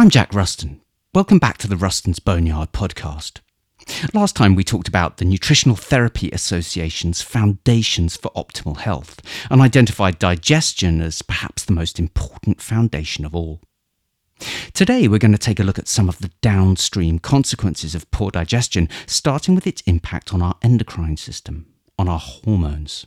I'm Jack Ruston. Welcome back to the Ruston's Boneyard podcast. Last time we talked about the Nutritional Therapy Association's foundations for optimal health and identified digestion as perhaps the most important foundation of all. Today we're going to take a look at some of the downstream consequences of poor digestion, starting with its impact on our endocrine system, on our hormones.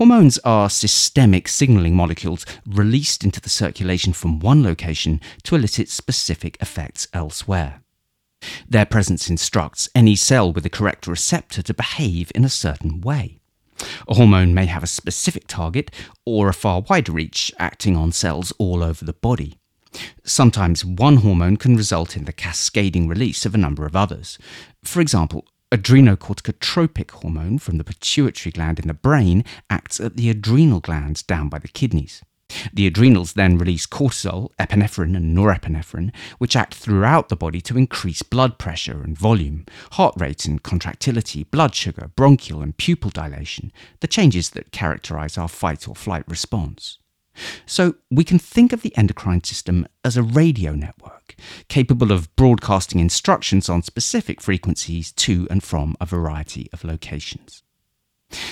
Hormones are systemic signaling molecules released into the circulation from one location to elicit specific effects elsewhere. Their presence instructs any cell with the correct receptor to behave in a certain way. A hormone may have a specific target or a far wider reach, acting on cells all over the body. Sometimes one hormone can result in the cascading release of a number of others. For example, adrenocorticotropic hormone from the pituitary gland in the brain acts at the adrenal glands down by the kidneys. The adrenals then release cortisol, epinephrine, and norepinephrine, which act throughout the body to increase blood pressure and volume, heart rate and contractility, blood sugar, bronchial and pupil dilation, the changes that characterize our fight or flight response. So we can think of the endocrine system as a radio network, capable of broadcasting instructions on specific frequencies to and from a variety of locations.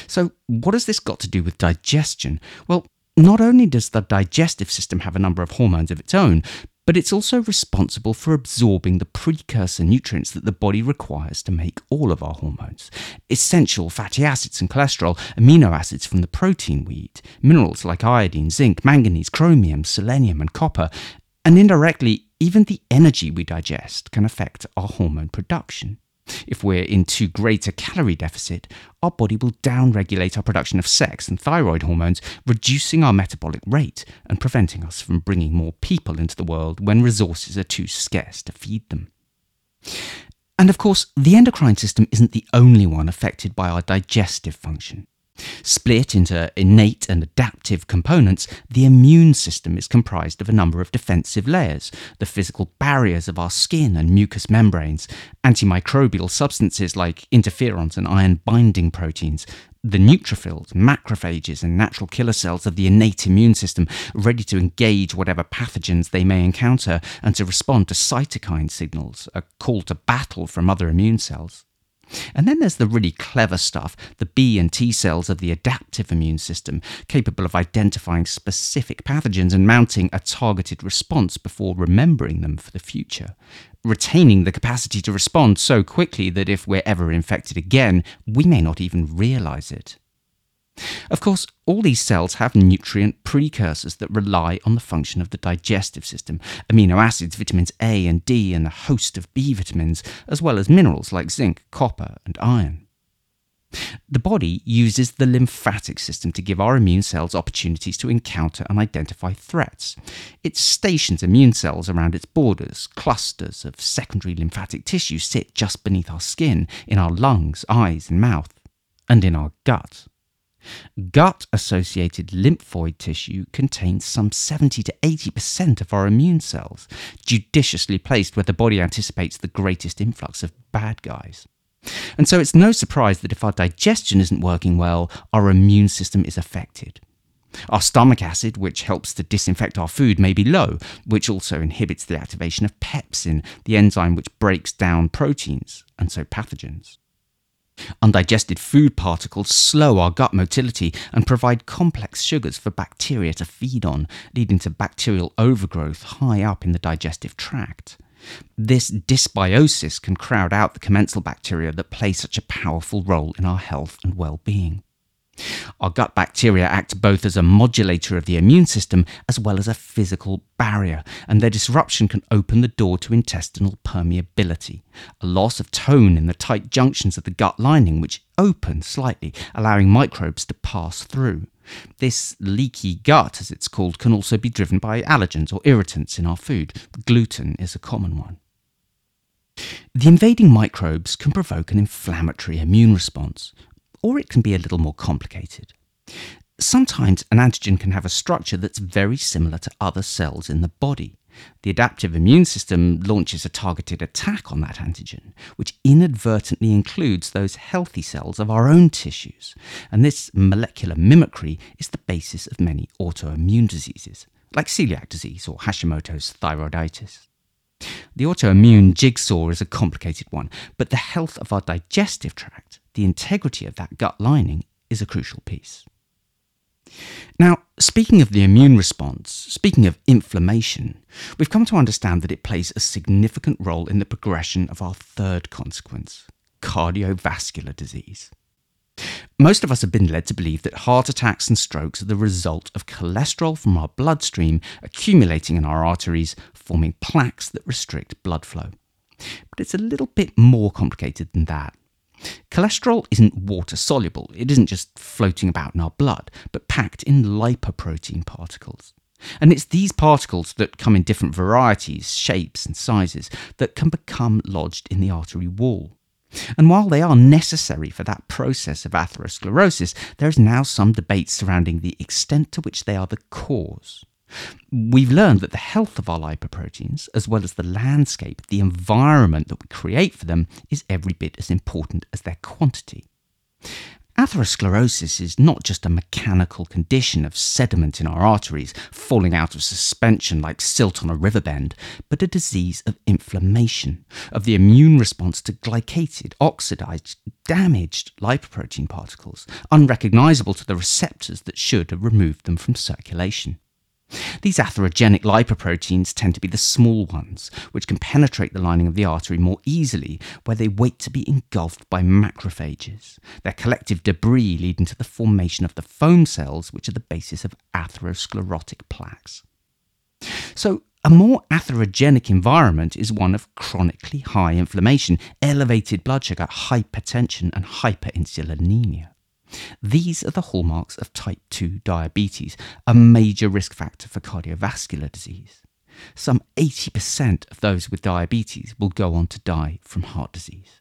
So, what has this got to do with digestion? Well, not only does the digestive system have a number of hormones of its own, but it's also responsible for absorbing the precursor nutrients that the body requires to make all of our hormones. Essential fatty acids and cholesterol, amino acids from the protein we eat, minerals like iodine, zinc, manganese, chromium, selenium, and copper, and indirectly, even the energy we digest can affect our hormone production. If we're in too great a calorie deficit, our body will downregulate our production of sex and thyroid hormones, reducing our metabolic rate and preventing us from bringing more people into the world when resources are too scarce to feed them. And of course, the endocrine system isn't the only one affected by our digestive function. Split into innate and adaptive components, the immune system is comprised of a number of defensive layers the physical barriers of our skin and mucous membranes, antimicrobial substances like interferons and iron binding proteins, the neutrophils, macrophages, and natural killer cells of the innate immune system, ready to engage whatever pathogens they may encounter and to respond to cytokine signals, a call to battle from other immune cells. And then there's the really clever stuff, the B and T cells of the adaptive immune system, capable of identifying specific pathogens and mounting a targeted response before remembering them for the future, retaining the capacity to respond so quickly that if we're ever infected again, we may not even realize it. Of course, all these cells have nutrient precursors that rely on the function of the digestive system amino acids, vitamins A and D, and a host of B vitamins, as well as minerals like zinc, copper, and iron. The body uses the lymphatic system to give our immune cells opportunities to encounter and identify threats. It stations immune cells around its borders. Clusters of secondary lymphatic tissue sit just beneath our skin, in our lungs, eyes, and mouth, and in our gut. Gut associated lymphoid tissue contains some 70 to 80% of our immune cells, judiciously placed where the body anticipates the greatest influx of bad guys. And so it's no surprise that if our digestion isn't working well, our immune system is affected. Our stomach acid, which helps to disinfect our food, may be low, which also inhibits the activation of pepsin, the enzyme which breaks down proteins, and so pathogens. Undigested food particles slow our gut motility and provide complex sugars for bacteria to feed on, leading to bacterial overgrowth high up in the digestive tract. This dysbiosis can crowd out the commensal bacteria that play such a powerful role in our health and well being. Our gut bacteria act both as a modulator of the immune system as well as a physical barrier, and their disruption can open the door to intestinal permeability, a loss of tone in the tight junctions of the gut lining, which open slightly, allowing microbes to pass through. This leaky gut, as it's called, can also be driven by allergens or irritants in our food. Gluten is a common one. The invading microbes can provoke an inflammatory immune response, or it can be a little more complicated. Sometimes an antigen can have a structure that's very similar to other cells in the body. The adaptive immune system launches a targeted attack on that antigen, which inadvertently includes those healthy cells of our own tissues. And this molecular mimicry is the basis of many autoimmune diseases. like celiac disease or Hashimoto's thyroiditis. The autoimmune jigsaw is a complicated one, but the health of our digestive tract, the integrity of that gut lining, is a crucial piece. Now, speaking of the immune response, speaking of inflammation, we've come to understand that it plays a significant role in the progression of our third consequence cardiovascular disease. Most of us have been led to believe that heart attacks and strokes are the result of cholesterol from our bloodstream accumulating in our arteries, forming plaques that restrict blood flow. But it's a little bit more complicated than that. Cholesterol isn't water soluble, it isn't just floating about in our blood, but packed in lipoprotein particles. And it's these particles that come in different varieties, shapes, and sizes that can become lodged in the artery wall. And while they are necessary for that process of atherosclerosis, there is now some debate surrounding the extent to which they are the cause. We've learned that the health of our lipoproteins, as well as the landscape, the environment that we create for them, is every bit as important as their quantity. Atherosclerosis is not just a mechanical condition of sediment in our arteries falling out of suspension like silt on a river bend, but a disease of inflammation, of the immune response to glycated, oxidized, damaged lipoprotein particles, unrecognizable to the receptors that should have removed them from circulation. These atherogenic lipoproteins tend to be the small ones, which can penetrate the lining of the artery more easily, where they wait to be engulfed by macrophages, their collective debris leading to the formation of the foam cells, which are the basis of atherosclerotic plaques. So, a more atherogenic environment is one of chronically high inflammation, elevated blood sugar, hypertension, and hyperinsulinemia. These are the hallmarks of type 2 diabetes, a major risk factor for cardiovascular disease. Some 80% of those with diabetes will go on to die from heart disease.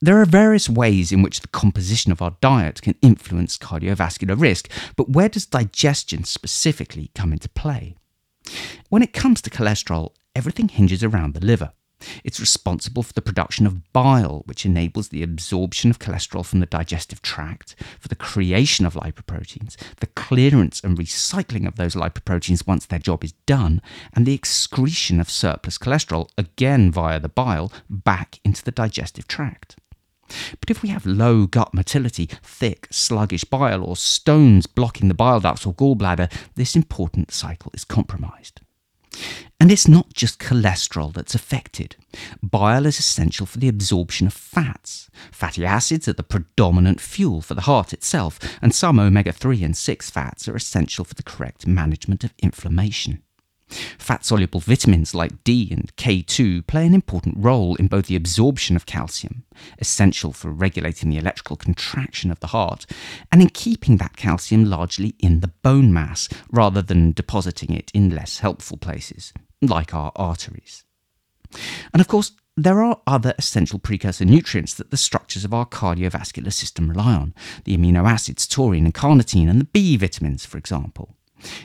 There are various ways in which the composition of our diet can influence cardiovascular risk, but where does digestion specifically come into play? When it comes to cholesterol, everything hinges around the liver. It's responsible for the production of bile, which enables the absorption of cholesterol from the digestive tract, for the creation of lipoproteins, the clearance and recycling of those lipoproteins once their job is done, and the excretion of surplus cholesterol, again via the bile, back into the digestive tract. But if we have low gut motility, thick, sluggish bile, or stones blocking the bile ducts or gallbladder, this important cycle is compromised. And it's not just cholesterol that's affected. Bile is essential for the absorption of fats. Fatty acids are the predominant fuel for the heart itself, and some omega 3 and 6 fats are essential for the correct management of inflammation. Fat soluble vitamins like D and K2 play an important role in both the absorption of calcium, essential for regulating the electrical contraction of the heart, and in keeping that calcium largely in the bone mass rather than depositing it in less helpful places, like our arteries. And of course, there are other essential precursor nutrients that the structures of our cardiovascular system rely on the amino acids taurine and carnitine, and the B vitamins, for example.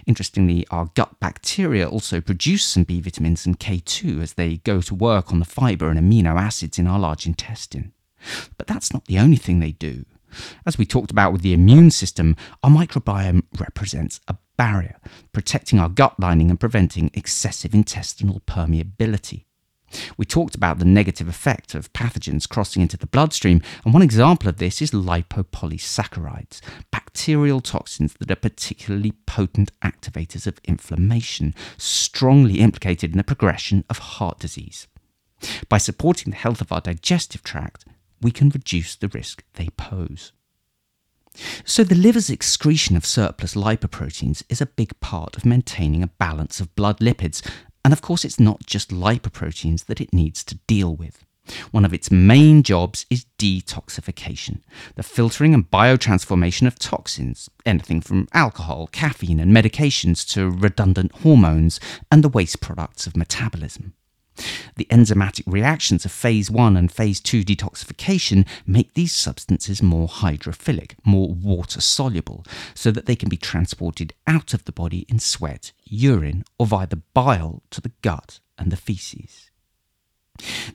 Interestingly, our gut bacteria also produce some B vitamins and K2 as they go to work on the fiber and amino acids in our large intestine. But that's not the only thing they do. As we talked about with the immune system, our microbiome represents a barrier, protecting our gut lining and preventing excessive intestinal permeability. We talked about the negative effect of pathogens crossing into the bloodstream, and one example of this is lipopolysaccharides, bacterial toxins that are particularly potent activators of inflammation, strongly implicated in the progression of heart disease. By supporting the health of our digestive tract, we can reduce the risk they pose. So, the liver's excretion of surplus lipoproteins is a big part of maintaining a balance of blood lipids and of course, it's not just lipoproteins that it needs to deal with. One of its main jobs is detoxification, the filtering and biotransformation of toxins, anything from alcohol, caffeine, and medications to redundant hormones and the waste products of metabolism. The enzymatic reactions of phase 1 and phase 2 detoxification make these substances more hydrophilic, more water soluble, so that they can be transported out of the body in sweat, urine, or via the bile to the gut and the feces.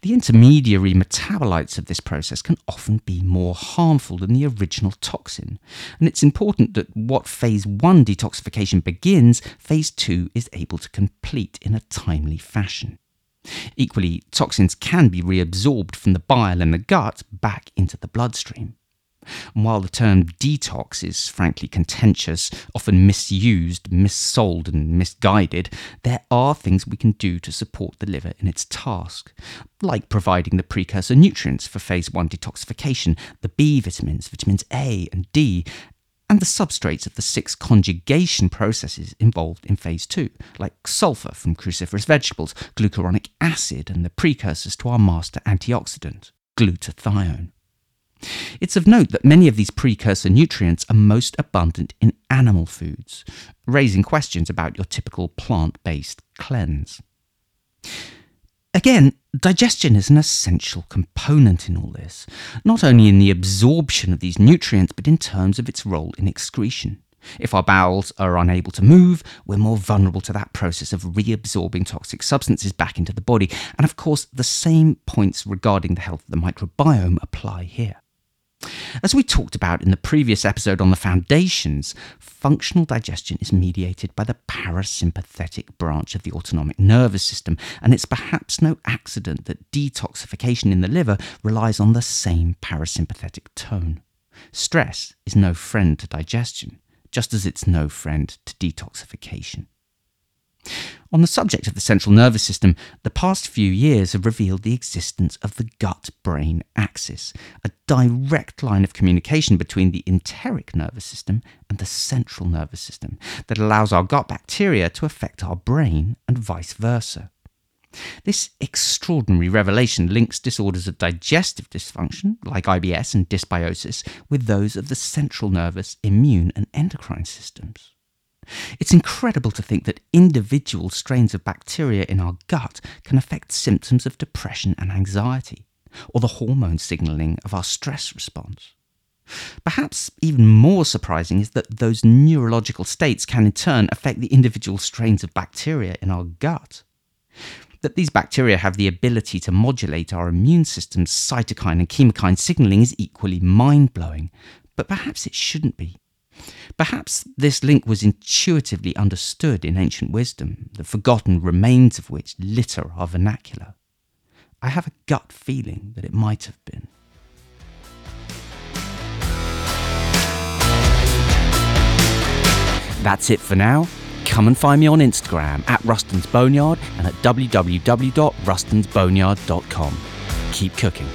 The intermediary metabolites of this process can often be more harmful than the original toxin, and it's important that what phase 1 detoxification begins, phase 2 is able to complete in a timely fashion. Equally, toxins can be reabsorbed from the bile in the gut back into the bloodstream. And while the term detox is frankly contentious, often misused, missold, and misguided, there are things we can do to support the liver in its task, like providing the precursor nutrients for phase 1 detoxification, the B vitamins, vitamins A and D, and the substrates of the six conjugation processes involved in phase 2, like sulfur from cruciferous vegetables, glucuronic acid, and the precursors to our master antioxidant, glutathione. It's of note that many of these precursor nutrients are most abundant in animal foods, raising questions about your typical plant based cleanse. Again, digestion is an essential component in all this, not only in the absorption of these nutrients, but in terms of its role in excretion. If our bowels are unable to move, we're more vulnerable to that process of reabsorbing toxic substances back into the body. And of course, the same points regarding the health of the microbiome apply here. As we talked about in the previous episode on the foundations, functional digestion is mediated by the parasympathetic branch of the autonomic nervous system, and it's perhaps no accident that detoxification in the liver relies on the same parasympathetic tone. Stress is no friend to digestion, just as it's no friend to detoxification. On the subject of the central nervous system, the past few years have revealed the existence of the gut brain axis, a direct line of communication between the enteric nervous system and the central nervous system that allows our gut bacteria to affect our brain and vice versa. This extraordinary revelation links disorders of digestive dysfunction, like IBS and dysbiosis, with those of the central nervous, immune, and endocrine systems. It's incredible to think that individual strains of bacteria in our gut can affect symptoms of depression and anxiety, or the hormone signaling of our stress response. Perhaps even more surprising is that those neurological states can in turn affect the individual strains of bacteria in our gut. That these bacteria have the ability to modulate our immune system's cytokine and chemokine signaling is equally mind blowing, but perhaps it shouldn't be. Perhaps this link was intuitively understood in ancient wisdom, the forgotten remains of which litter our vernacular. I have a gut feeling that it might have been. That's it for now. Come and find me on Instagram at Ruston's Boneyard and at www.rustonsboneyard.com. Keep cooking.